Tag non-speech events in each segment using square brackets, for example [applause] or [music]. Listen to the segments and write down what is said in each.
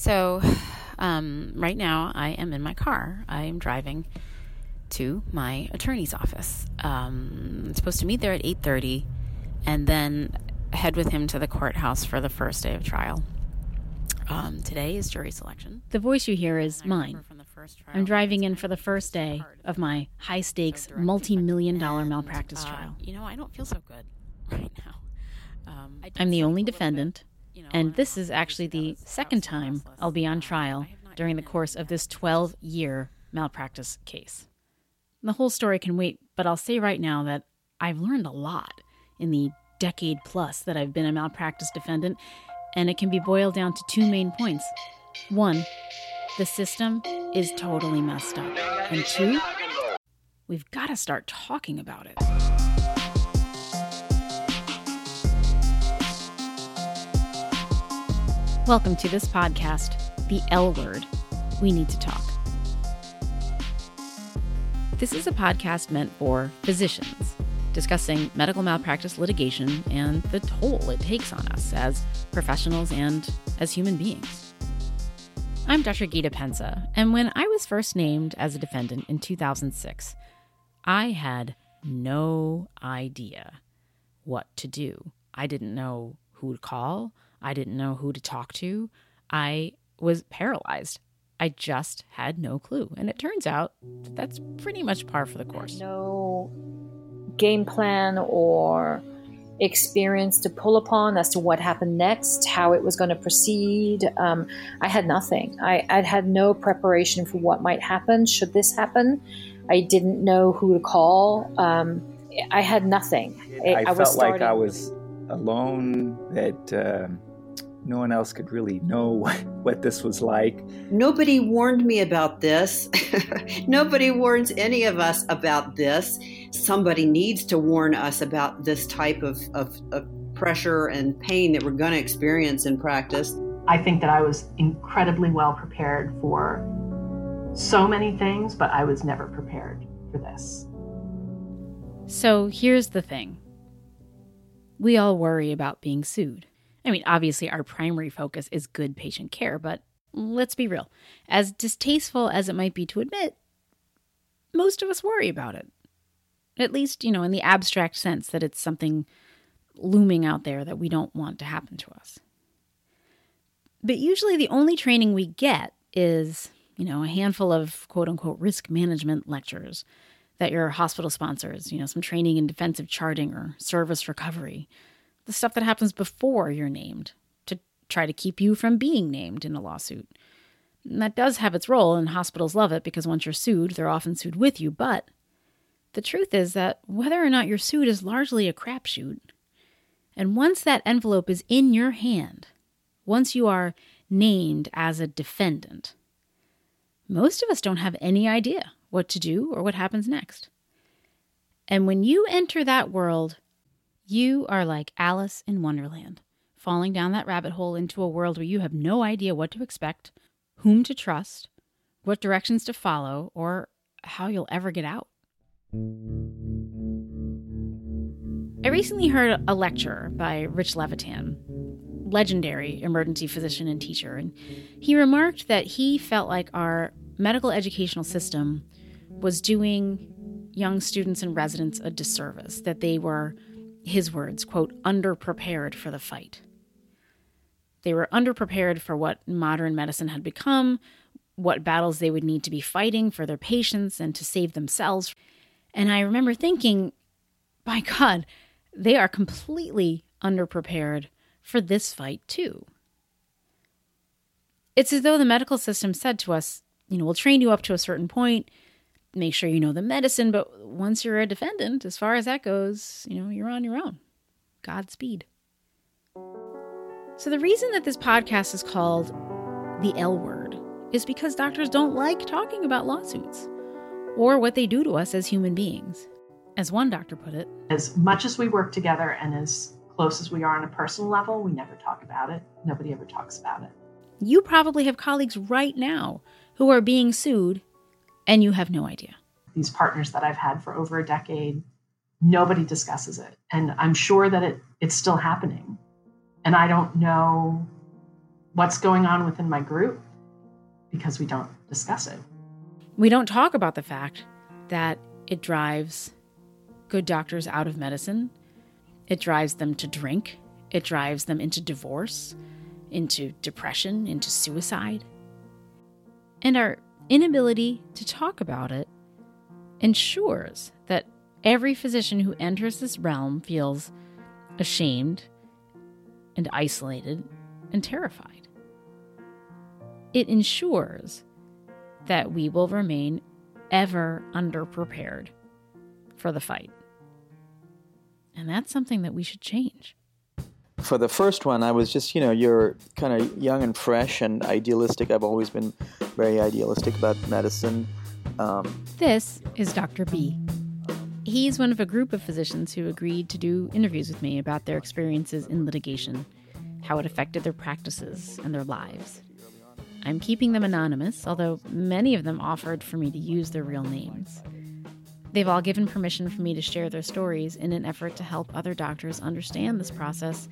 So, um, right now I am in my car. I am driving to my attorney's office. Um, I'm supposed to meet there at 8:30, and then head with him to the courthouse for the first day of trial. Um, today is jury selection. The voice you hear is mine. I'm driving in for the first day of my high stakes, multi million dollar malpractice uh, trial. You know, I don't feel so good [laughs] right now. Um, I'm the only defendant, and this is actually the second time I'll be on trial during the course of this 12 year malpractice case. The whole story can wait, but I'll say right now that I've learned a lot in the decade plus that I've been a malpractice defendant, and it can be boiled down to two main points. One, the system is totally messed up. And two, we've got to start talking about it. Welcome to this podcast, The L Word. We need to talk. This is a podcast meant for physicians discussing medical malpractice litigation and the toll it takes on us as professionals and as human beings. I'm Dr. Gita Pensa, and when I was first named as a defendant in 2006, I had no idea what to do. I didn't know who to call, I didn't know who to talk to. I was paralyzed. I just had no clue. And it turns out that that's pretty much par for the course. No game plan or experience to pull upon as to what happened next, how it was going to proceed. Um, I had nothing. I, I had no preparation for what might happen should this happen. I didn't know who to call. Um, I had nothing. I, I felt like I was alone. That. Um no one else could really know [laughs] what this was like. Nobody warned me about this. [laughs] Nobody warns any of us about this. Somebody needs to warn us about this type of, of, of pressure and pain that we're going to experience in practice. I think that I was incredibly well prepared for so many things, but I was never prepared for this. So here's the thing we all worry about being sued. I mean, obviously, our primary focus is good patient care, but let's be real. As distasteful as it might be to admit, most of us worry about it. At least, you know, in the abstract sense that it's something looming out there that we don't want to happen to us. But usually, the only training we get is, you know, a handful of quote unquote risk management lectures that your hospital sponsors, you know, some training in defensive charting or service recovery the stuff that happens before you're named to try to keep you from being named in a lawsuit. And that does have its role, and hospitals love it because once you're sued, they're often sued with you. But the truth is that whether or not you're sued is largely a crapshoot. And once that envelope is in your hand, once you are named as a defendant, most of us don't have any idea what to do or what happens next. And when you enter that world, you are like Alice in Wonderland, falling down that rabbit hole into a world where you have no idea what to expect, whom to trust, what directions to follow, or how you'll ever get out. I recently heard a lecture by Rich Levitan, legendary emergency physician and teacher, and he remarked that he felt like our medical educational system was doing young students and residents a disservice, that they were his words, quote, underprepared for the fight. They were underprepared for what modern medicine had become, what battles they would need to be fighting for their patients and to save themselves. And I remember thinking, by God, they are completely underprepared for this fight, too. It's as though the medical system said to us, you know, we'll train you up to a certain point, make sure you know the medicine, but once you're a defendant, as far as that goes, you know, you're on your own. Godspeed. So, the reason that this podcast is called The L Word is because doctors don't like talking about lawsuits or what they do to us as human beings. As one doctor put it, as much as we work together and as close as we are on a personal level, we never talk about it. Nobody ever talks about it. You probably have colleagues right now who are being sued and you have no idea. These partners that I've had for over a decade, nobody discusses it. And I'm sure that it, it's still happening. And I don't know what's going on within my group because we don't discuss it. We don't talk about the fact that it drives good doctors out of medicine. It drives them to drink. It drives them into divorce, into depression, into suicide. And our inability to talk about it ensures that every physician who enters this realm feels ashamed and isolated and terrified. It ensures that we will remain ever underprepared for the fight. And that's something that we should change. For the first one, I was just, you know, you're kind of young and fresh and idealistic. I've always been very idealistic about medicine. Um, this is Dr. B. He's one of a group of physicians who agreed to do interviews with me about their experiences in litigation, how it affected their practices and their lives. I'm keeping them anonymous, although many of them offered for me to use their real names. They've all given permission for me to share their stories in an effort to help other doctors understand this process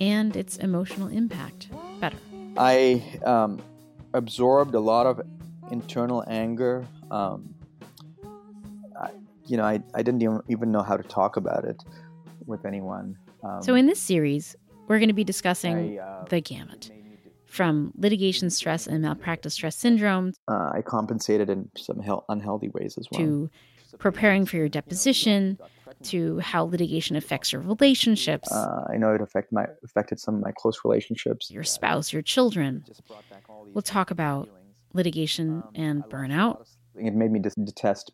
and its emotional impact better. I um, absorbed a lot of internal anger. Um, I, you know, I, I didn't even, even know how to talk about it with anyone. Um, so, in this series, we're going to be discussing I, uh, the gamut from litigation stress and malpractice stress syndrome. Uh, I compensated in some unhealthy ways as well. To preparing for your deposition, to how litigation affects your relationships. Uh, I know it affect my, affected some of my close relationships. Your spouse, your children. We'll talk about litigation and burnout. It made me detest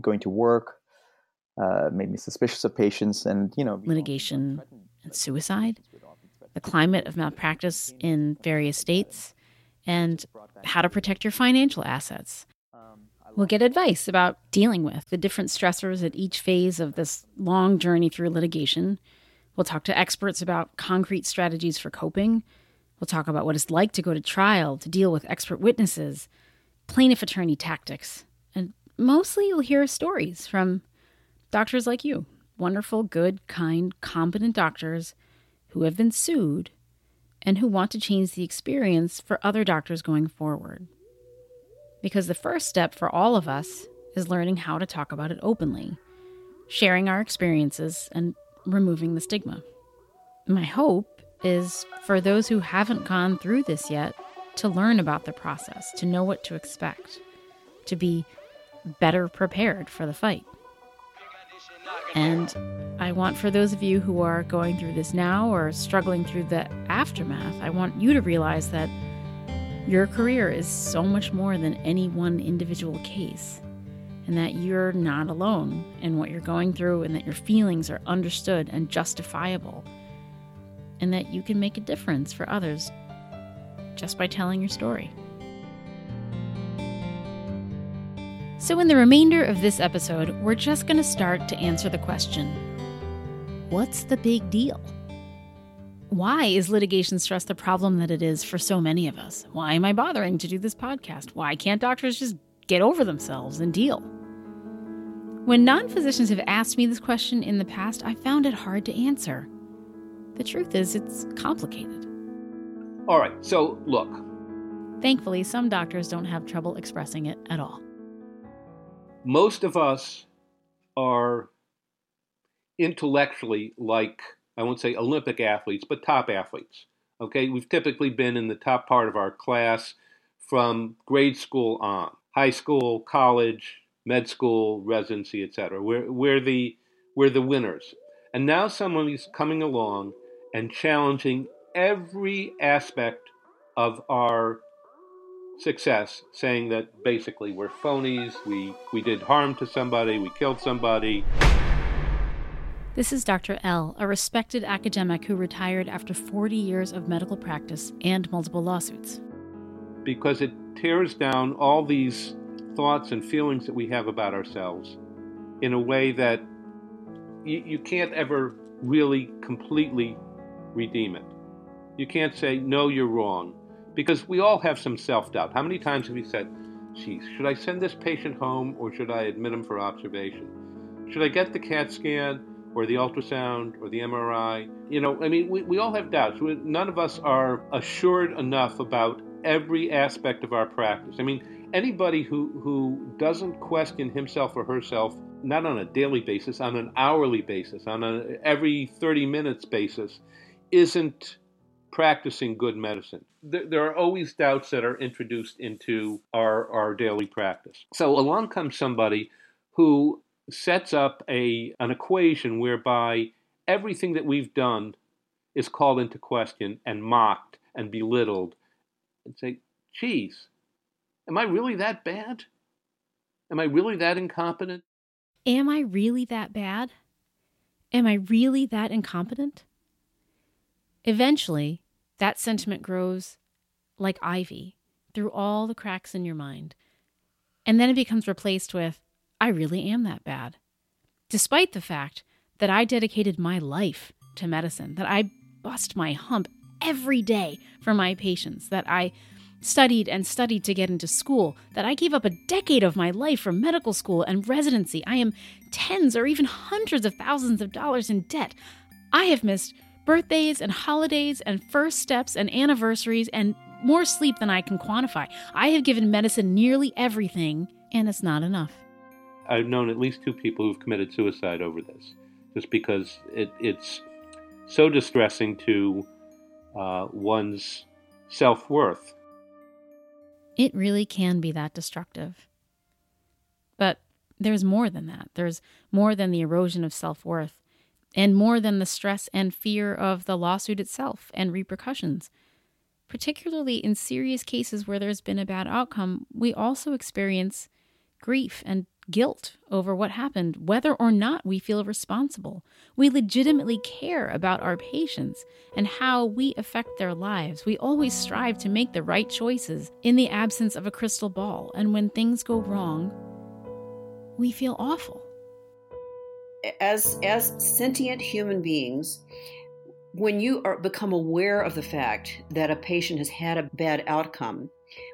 going to work. Uh, made me suspicious of patients, and you know, litigation and suicide the climate of malpractice in various states, and how to protect your financial assets. We'll get advice about dealing with the different stressors at each phase of this long journey through litigation. We'll talk to experts about concrete strategies for coping. We'll talk about what it's like to go to trial, to deal with expert witnesses, plaintiff attorney tactics. And mostly you'll hear stories from doctors like you wonderful, good, kind, competent doctors who have been sued and who want to change the experience for other doctors going forward. Because the first step for all of us is learning how to talk about it openly, sharing our experiences, and removing the stigma. My hope is for those who haven't gone through this yet to learn about the process, to know what to expect, to be better prepared for the fight. And I want for those of you who are going through this now or struggling through the aftermath, I want you to realize that your career is so much more than any one individual case, and that you're not alone in what you're going through, and that your feelings are understood and justifiable, and that you can make a difference for others just by telling your story. So, in the remainder of this episode, we're just going to start to answer the question What's the big deal? Why is litigation stress the problem that it is for so many of us? Why am I bothering to do this podcast? Why can't doctors just get over themselves and deal? When non physicians have asked me this question in the past, I found it hard to answer. The truth is, it's complicated. All right, so look. Thankfully, some doctors don't have trouble expressing it at all most of us are intellectually like, I won't say Olympic athletes, but top athletes. Okay, we've typically been in the top part of our class from grade school on, high school, college, med school, residency, etc. We're, we're, the, we're the winners. And now someone is coming along and challenging every aspect of our success, saying that basically we're phonies, we, we did harm to somebody, we killed somebody. This is Dr. L, a respected academic who retired after 40 years of medical practice and multiple lawsuits. Because it tears down all these thoughts and feelings that we have about ourselves in a way that you, you can't ever really completely redeem it. You can't say, no, you're wrong because we all have some self doubt. How many times have you said, geez, should I send this patient home or should I admit him for observation? Should I get the CAT scan or the ultrasound or the MRI. You know, I mean, we, we all have doubts. We, none of us are assured enough about every aspect of our practice. I mean, anybody who, who doesn't question himself or herself, not on a daily basis, on an hourly basis, on a every 30 minutes basis, isn't practicing good medicine. There, there are always doubts that are introduced into our, our daily practice. So along comes somebody who sets up a, an equation whereby everything that we've done is called into question and mocked and belittled and say, geez, am I really that bad? Am I really that incompetent? Am I really that bad? Am I really that incompetent? Eventually, that sentiment grows like ivy through all the cracks in your mind. And then it becomes replaced with, I really am that bad. Despite the fact that I dedicated my life to medicine, that I bust my hump every day for my patients, that I studied and studied to get into school, that I gave up a decade of my life for medical school and residency. I am tens or even hundreds of thousands of dollars in debt. I have missed birthdays and holidays and first steps and anniversaries and more sleep than I can quantify. I have given medicine nearly everything, and it's not enough. I've known at least two people who've committed suicide over this, just because it, it's so distressing to uh, one's self worth. It really can be that destructive. But there's more than that. There's more than the erosion of self worth, and more than the stress and fear of the lawsuit itself and repercussions. Particularly in serious cases where there's been a bad outcome, we also experience grief and guilt over what happened, whether or not we feel responsible. We legitimately care about our patients and how we affect their lives. We always strive to make the right choices in the absence of a crystal ball. And when things go wrong, we feel awful. As, as sentient human beings, when you are, become aware of the fact that a patient has had a bad outcome,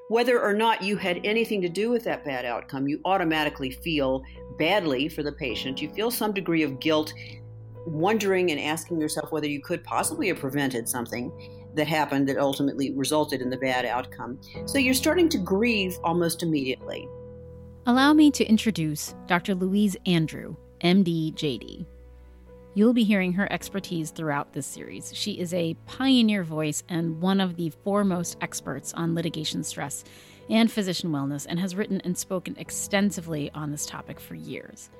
whether or not you had anything to do with that bad outcome, you automatically feel badly for the patient. You feel some degree of guilt, wondering and asking yourself whether you could possibly have prevented something that happened that ultimately resulted in the bad outcome. So you're starting to grieve almost immediately. Allow me to introduce Dr. Louise Andrew, MD JD. You'll be hearing her expertise throughout this series. She is a pioneer voice and one of the foremost experts on litigation stress and physician wellness, and has written and spoken extensively on this topic for years.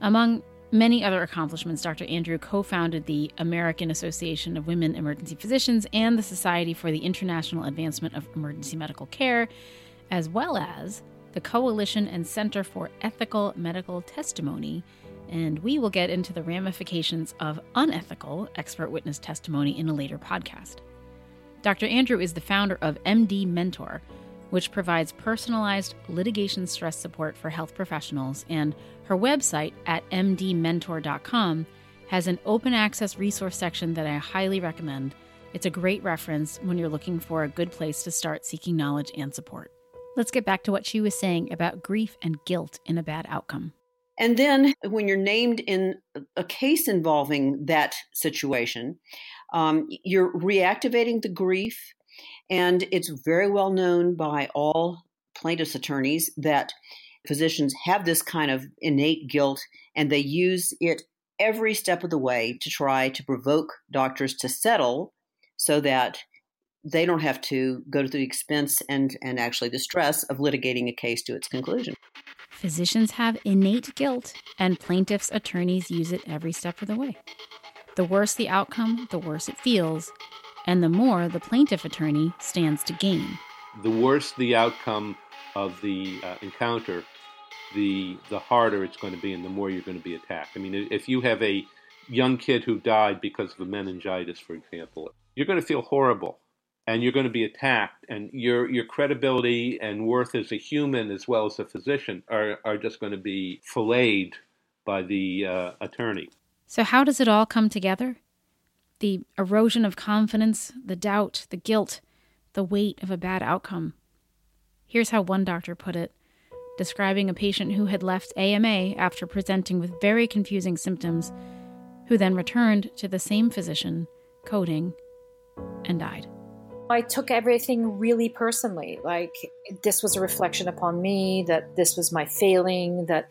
Among many other accomplishments, Dr. Andrew co founded the American Association of Women Emergency Physicians and the Society for the International Advancement of Emergency Medical Care, as well as the Coalition and Center for Ethical Medical Testimony and we will get into the ramifications of unethical expert witness testimony in a later podcast. Dr. Andrew is the founder of MD Mentor, which provides personalized litigation stress support for health professionals, and her website at mdmentor.com has an open access resource section that I highly recommend. It's a great reference when you're looking for a good place to start seeking knowledge and support. Let's get back to what she was saying about grief and guilt in a bad outcome. And then when you're named in a case involving that situation, um, you're reactivating the grief. And it's very well known by all plaintiffs' attorneys that physicians have this kind of innate guilt and they use it every step of the way to try to provoke doctors to settle so that they don't have to go to the expense and, and actually the stress of litigating a case to its conclusion. Physicians have innate guilt, and plaintiffs' attorneys use it every step of the way. The worse the outcome, the worse it feels, and the more the plaintiff attorney stands to gain. The worse the outcome of the uh, encounter, the the harder it's going to be, and the more you're going to be attacked. I mean, if you have a young kid who died because of a meningitis, for example, you're going to feel horrible and you're going to be attacked and your your credibility and worth as a human as well as a physician are, are just going to be filleted by the uh, attorney. So how does it all come together? The erosion of confidence the doubt the guilt the weight of a bad outcome. Here's how one doctor put it describing a patient who had left ama after presenting with very confusing symptoms who then returned to the same physician, coding, and died. I took everything really personally. Like this was a reflection upon me, that this was my failing, that,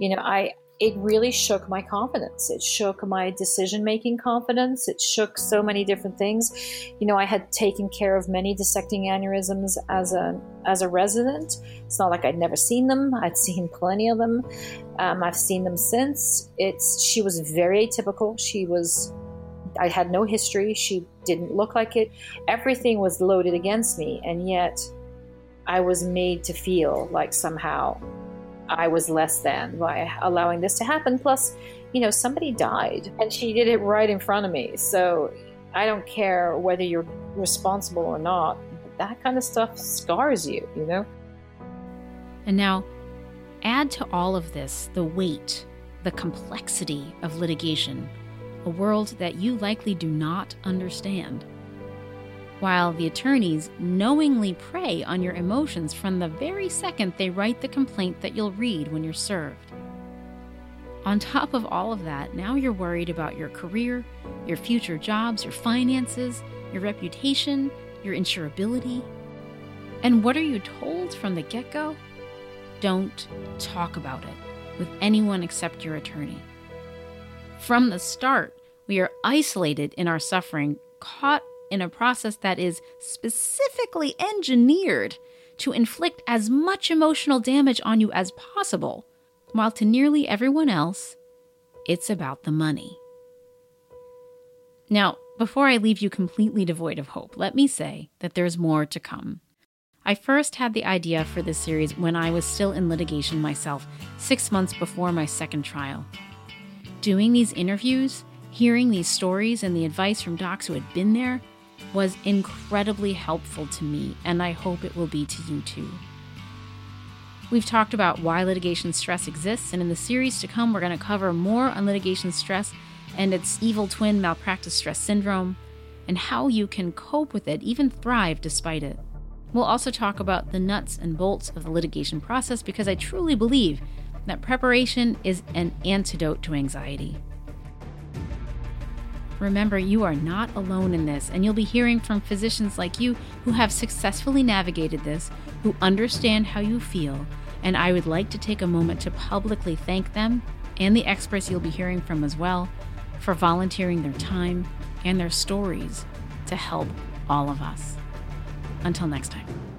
you know, I, it really shook my confidence. It shook my decision making confidence. It shook so many different things. You know, I had taken care of many dissecting aneurysms as a as a resident. It's not like I'd never seen them. I'd [laughs] seen plenty of them. Um, I've seen them since. It's she was very atypical. She was. I had no history. She didn't look like it. Everything was loaded against me, and yet I was made to feel like somehow I was less than by allowing this to happen. Plus, you know, somebody died and she did it right in front of me. So I don't care whether you're responsible or not. That kind of stuff scars you, you know? And now, add to all of this the weight, the complexity of litigation, a world that you likely do not understand while the attorneys knowingly prey on your emotions from the very second they write the complaint that you'll read when you're served. On top of all of that, now you're worried about your career, your future jobs, your finances, your reputation, your insurability. And what are you told from the get go? Don't talk about it with anyone except your attorney. From the start, we are isolated in our suffering, caught in a process that is specifically engineered to inflict as much emotional damage on you as possible, while to nearly everyone else, it's about the money. Now, before I leave you completely devoid of hope, let me say that there's more to come. I first had the idea for this series when I was still in litigation myself, six months before my second trial. Doing these interviews, hearing these stories, and the advice from docs who had been there was incredibly helpful to me, and I hope it will be to you too. We've talked about why litigation stress exists, and in the series to come, we're going to cover more on litigation stress and its evil twin malpractice stress syndrome, and how you can cope with it, even thrive despite it. We'll also talk about the nuts and bolts of the litigation process because I truly believe that preparation is an antidote to anxiety. Remember, you are not alone in this, and you'll be hearing from physicians like you who have successfully navigated this, who understand how you feel, and I would like to take a moment to publicly thank them and the experts you'll be hearing from as well for volunteering their time and their stories to help all of us. Until next time.